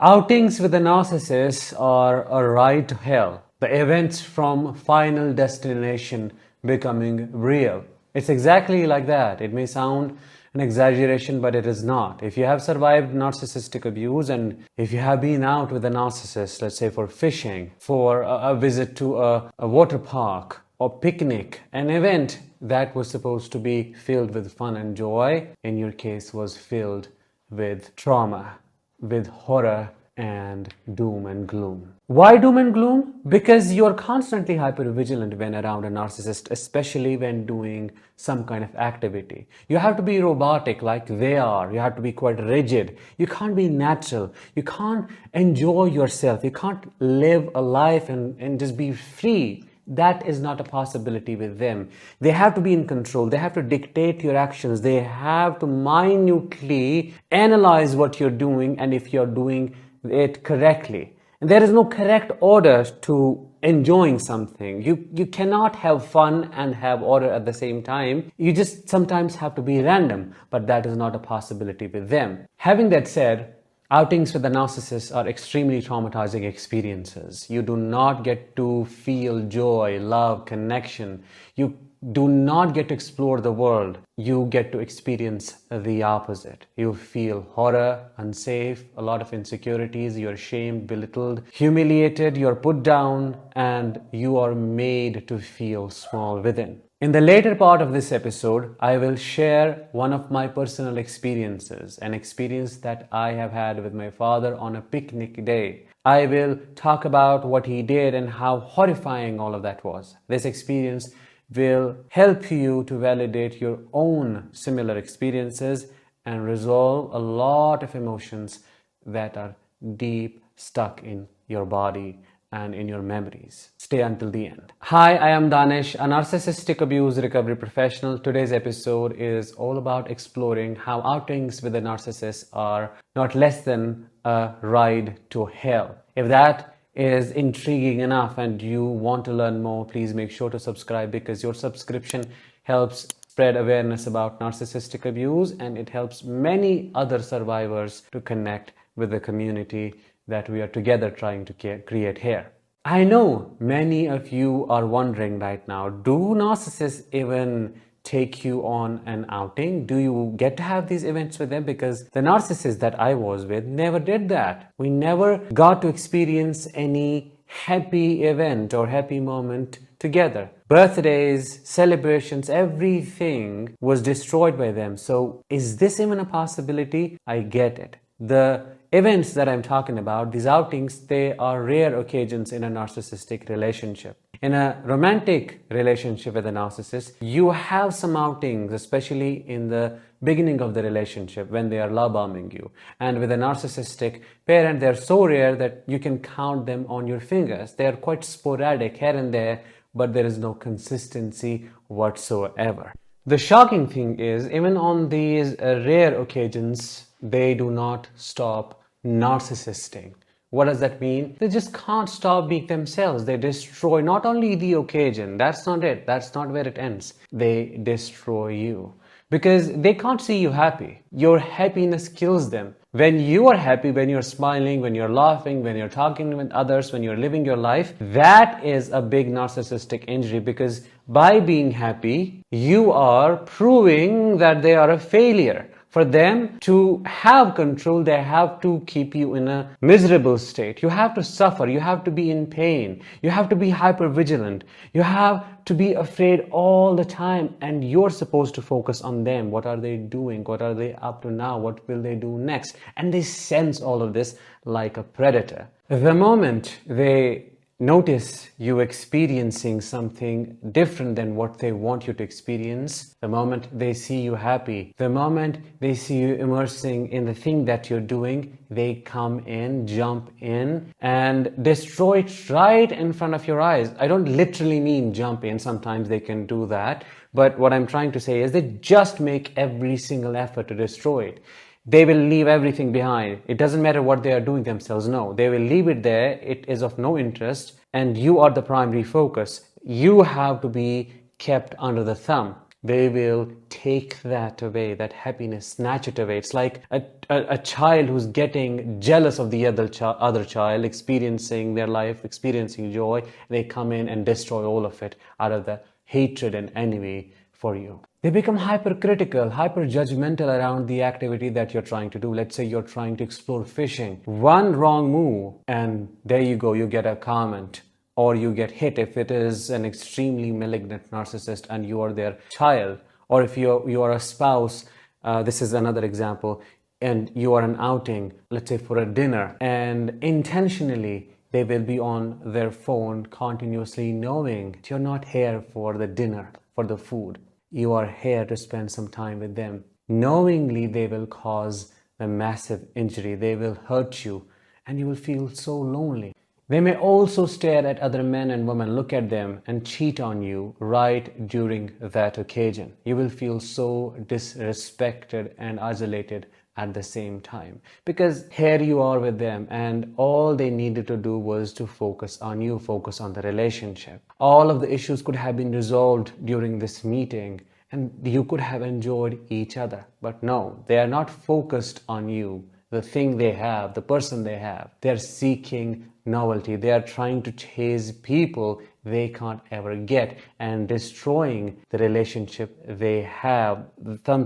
Outings with a narcissist are a ride to hell. The events from final destination becoming real. It's exactly like that. It may sound an exaggeration, but it is not. If you have survived narcissistic abuse and if you have been out with a narcissist, let's say for fishing, for a, a visit to a, a water park, or picnic, an event that was supposed to be filled with fun and joy, in your case was filled with trauma, with horror and doom and gloom. Why doom and gloom? Because you're constantly hyper vigilant when around a narcissist, especially when doing some kind of activity. You have to be robotic like they are. You have to be quite rigid. You can't be natural. You can't enjoy yourself. You can't live a life and, and just be free that is not a possibility with them. They have to be in control. They have to dictate your actions. They have to minutely analyze what you're doing and if you're doing it correctly. And there is no correct order to enjoying something. You, you cannot have fun and have order at the same time. You just sometimes have to be random, but that is not a possibility with them. Having that said, Outings with the narcissist are extremely traumatizing experiences. You do not get to feel joy, love, connection. You do not get to explore the world. You get to experience the opposite. You feel horror, unsafe, a lot of insecurities, you're shamed, belittled, humiliated, you're put down, and you are made to feel small within. In the later part of this episode, I will share one of my personal experiences, an experience that I have had with my father on a picnic day. I will talk about what he did and how horrifying all of that was. This experience will help you to validate your own similar experiences and resolve a lot of emotions that are deep stuck in your body and in your memories. Stay until the end. Hi, I am Danish, a narcissistic abuse recovery professional. Today's episode is all about exploring how outings with a narcissist are not less than a ride to hell. If that is intriguing enough and you want to learn more, please make sure to subscribe because your subscription helps spread awareness about narcissistic abuse and it helps many other survivors to connect with the community that we are together trying to create here. I know many of you are wondering right now do narcissists even take you on an outing? Do you get to have these events with them? Because the narcissist that I was with never did that. We never got to experience any happy event or happy moment together. Birthdays, celebrations, everything was destroyed by them. So, is this even a possibility? I get it. The events that I'm talking about, these outings, they are rare occasions in a narcissistic relationship. In a romantic relationship with a narcissist, you have some outings, especially in the beginning of the relationship when they are love bombing you. And with a narcissistic parent, they're so rare that you can count them on your fingers. They are quite sporadic here and there, but there is no consistency whatsoever. The shocking thing is, even on these uh, rare occasions, they do not stop narcissisting. What does that mean? They just can't stop being themselves. They destroy not only the occasion, that's not it, that's not where it ends. They destroy you because they can't see you happy. Your happiness kills them. When you are happy, when you're smiling, when you're laughing, when you're talking with others, when you're living your life, that is a big narcissistic injury because by being happy, you are proving that they are a failure. For them to have control, they have to keep you in a miserable state. You have to suffer. You have to be in pain. You have to be hyper vigilant. You have to be afraid all the time. And you're supposed to focus on them. What are they doing? What are they up to now? What will they do next? And they sense all of this like a predator. The moment they Notice you experiencing something different than what they want you to experience. The moment they see you happy, the moment they see you immersing in the thing that you're doing, they come in, jump in, and destroy it right in front of your eyes. I don't literally mean jump in, sometimes they can do that. But what I'm trying to say is they just make every single effort to destroy it they will leave everything behind. It doesn't matter what they are doing themselves. No, they will leave it there. It is of no interest and you are the primary focus. You have to be kept under the thumb. they will take that away, that happiness, snatch it away. It's like a, a, a child who's getting jealous of the other, other child, experiencing their life, experiencing joy. They come in and destroy all of it out of the hatred and envy for you. They become hypercritical, hyper judgmental around the activity that you're trying to do. Let's say you're trying to explore fishing. One wrong move, and there you go, you get a comment or you get hit if it is an extremely malignant narcissist and you are their child, or if you're, you are a spouse, uh, this is another example, and you are an outing, let's say for a dinner, and intentionally they will be on their phone continuously knowing you're not here for the dinner, for the food. You are here to spend some time with them. Knowingly, they will cause a massive injury. They will hurt you and you will feel so lonely. They may also stare at other men and women, look at them, and cheat on you right during that occasion. You will feel so disrespected and isolated at the same time because here you are with them and all they needed to do was to focus on you focus on the relationship all of the issues could have been resolved during this meeting and you could have enjoyed each other but no they are not focused on you the thing they have, the person they have. They're seeking novelty. They are trying to chase people they can't ever get and destroying the relationship they have,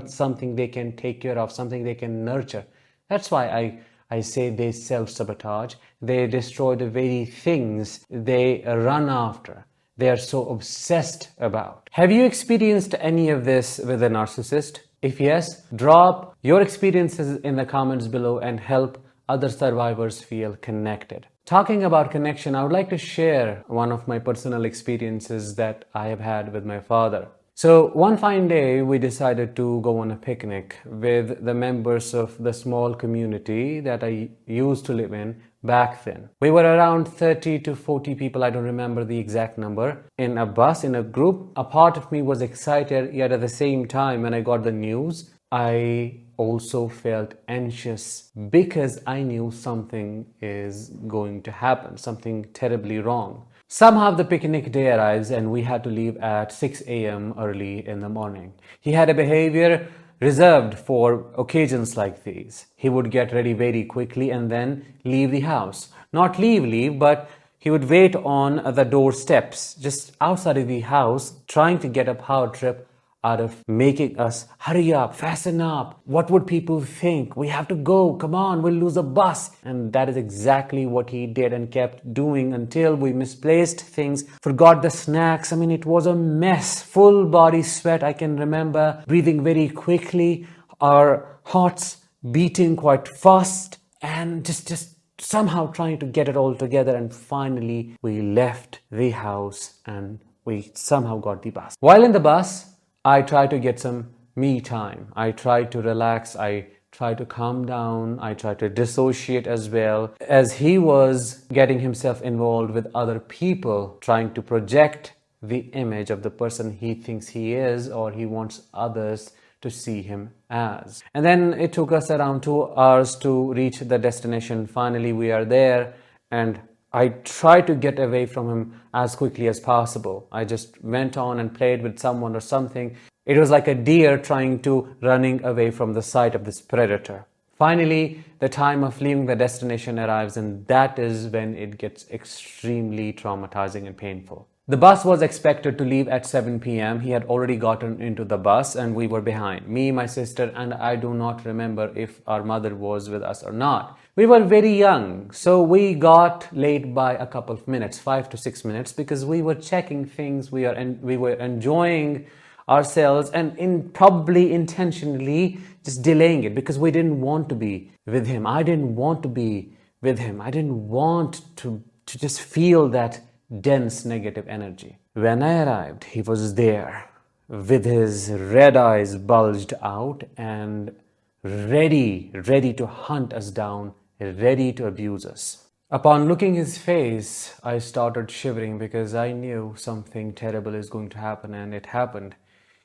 something they can take care of, something they can nurture. That's why I, I say they self sabotage. They destroy the very things they run after. They are so obsessed about. Have you experienced any of this with a narcissist? If yes, drop your experiences in the comments below and help other survivors feel connected. Talking about connection, I would like to share one of my personal experiences that I have had with my father. So, one fine day, we decided to go on a picnic with the members of the small community that I used to live in back then. We were around 30 to 40 people, I don't remember the exact number, in a bus, in a group. A part of me was excited, yet at the same time, when I got the news, I also felt anxious because I knew something is going to happen, something terribly wrong. Somehow the picnic day arrives and we had to leave at 6 a.m. early in the morning. He had a behavior reserved for occasions like these. He would get ready very quickly and then leave the house. Not leave, leave, but he would wait on the doorsteps just outside of the house, trying to get a power trip out of making us hurry up, fasten up. What would people think? We have to go. Come on, we'll lose a bus. And that is exactly what he did and kept doing until we misplaced things, forgot the snacks. I mean, it was a mess. Full body sweat. I can remember breathing very quickly, our hearts beating quite fast, and just, just somehow trying to get it all together. And finally, we left the house and we somehow got the bus. While in the bus, I try to get some me time. I try to relax. I try to calm down. I try to dissociate as well. As he was getting himself involved with other people, trying to project the image of the person he thinks he is or he wants others to see him as. And then it took us around two hours to reach the destination. Finally, we are there and I tried to get away from him as quickly as possible. I just went on and played with someone or something. It was like a deer trying to running away from the sight of this predator. Finally, the time of leaving the destination arrives and that is when it gets extremely traumatizing and painful. The bus was expected to leave at 7 pm. He had already gotten into the bus and we were behind. Me, my sister, and I do not remember if our mother was with us or not. We were very young, so we got late by a couple of minutes, five to six minutes, because we were checking things, we, are en- we were enjoying ourselves and in probably intentionally just delaying it because we didn't want to be with him. I didn't want to be with him. I didn't want to, to just feel that dense negative energy. When I arrived, he was there with his red eyes bulged out and ready, ready to hunt us down, ready to abuse us. Upon looking his face, I started shivering because I knew something terrible is going to happen, and it happened.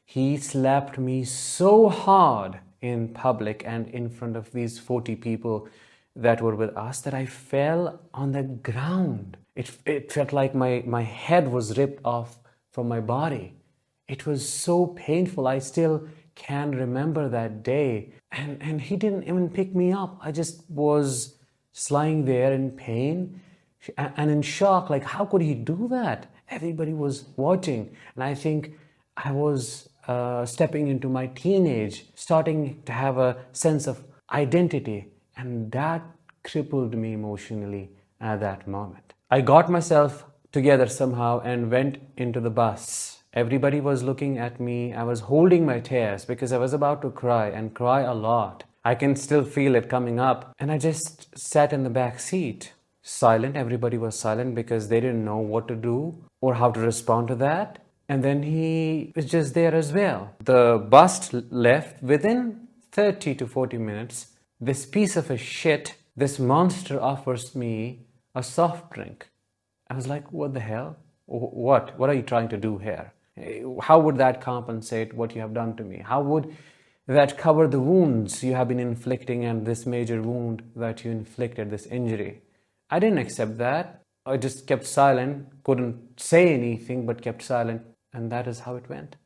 He slapped me so hard in public and in front of these 40 people that were with us that I fell on the ground. It, it felt like my, my head was ripped off from my body. It was so painful. I still can remember that day. And, and he didn't even pick me up. I just was lying there in pain and in shock. Like, how could he do that? Everybody was watching. And I think I was uh, stepping into my teenage, starting to have a sense of identity. And that crippled me emotionally at that moment. I got myself together somehow and went into the bus. Everybody was looking at me. I was holding my tears because I was about to cry and cry a lot. I can still feel it coming up. And I just sat in the back seat, silent. Everybody was silent because they didn't know what to do or how to respond to that. And then he was just there as well. The bus left within 30 to 40 minutes. This piece of a shit, this monster offers me a soft drink. I was like, what the hell? What? What are you trying to do here? How would that compensate what you have done to me? How would that cover the wounds you have been inflicting and this major wound that you inflicted, this injury? I didn't accept that. I just kept silent, couldn't say anything, but kept silent. And that is how it went.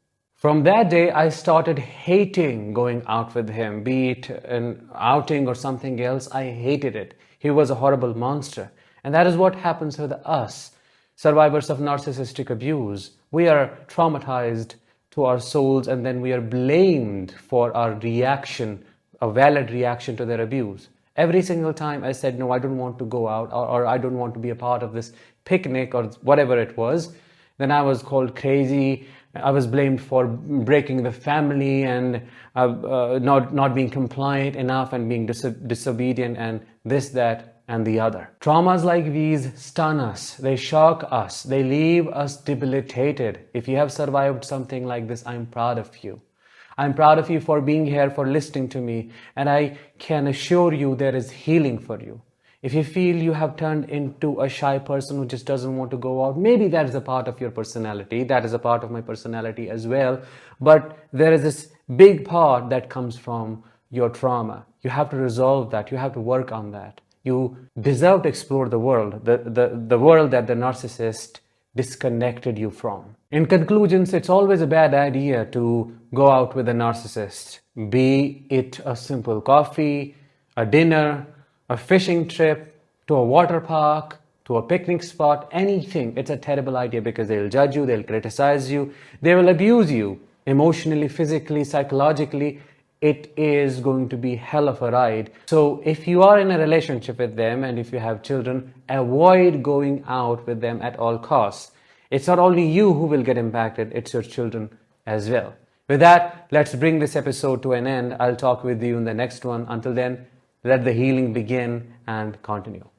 From that day, I started hating going out with him, be it an outing or something else. I hated it. He was a horrible monster. And that is what happens with us, survivors of narcissistic abuse. We are traumatized to our souls and then we are blamed for our reaction, a valid reaction to their abuse. Every single time I said, No, I don't want to go out, or, or I don't want to be a part of this picnic, or whatever it was, then I was called crazy. I was blamed for breaking the family and uh, uh, not, not being compliant enough and being dis- disobedient and this, that, and the other. Traumas like these stun us, they shock us, they leave us debilitated. If you have survived something like this, I'm proud of you. I'm proud of you for being here, for listening to me, and I can assure you there is healing for you. If you feel you have turned into a shy person who just doesn't want to go out, maybe that is a part of your personality. That is a part of my personality as well. But there is this big part that comes from your trauma. You have to resolve that. You have to work on that. You deserve to explore the world, the, the, the world that the narcissist disconnected you from. In conclusions, it's always a bad idea to go out with a narcissist, be it a simple coffee, a dinner, a fishing trip, to a water park, to a picnic spot, anything, it's a terrible idea because they'll judge you, they'll criticize you, they will abuse you emotionally, physically, psychologically. It is going to be hell of a ride. So if you are in a relationship with them and if you have children, avoid going out with them at all costs. It's not only you who will get impacted, it's your children as well. With that, let's bring this episode to an end. I'll talk with you in the next one. Until then, let the healing begin and continue.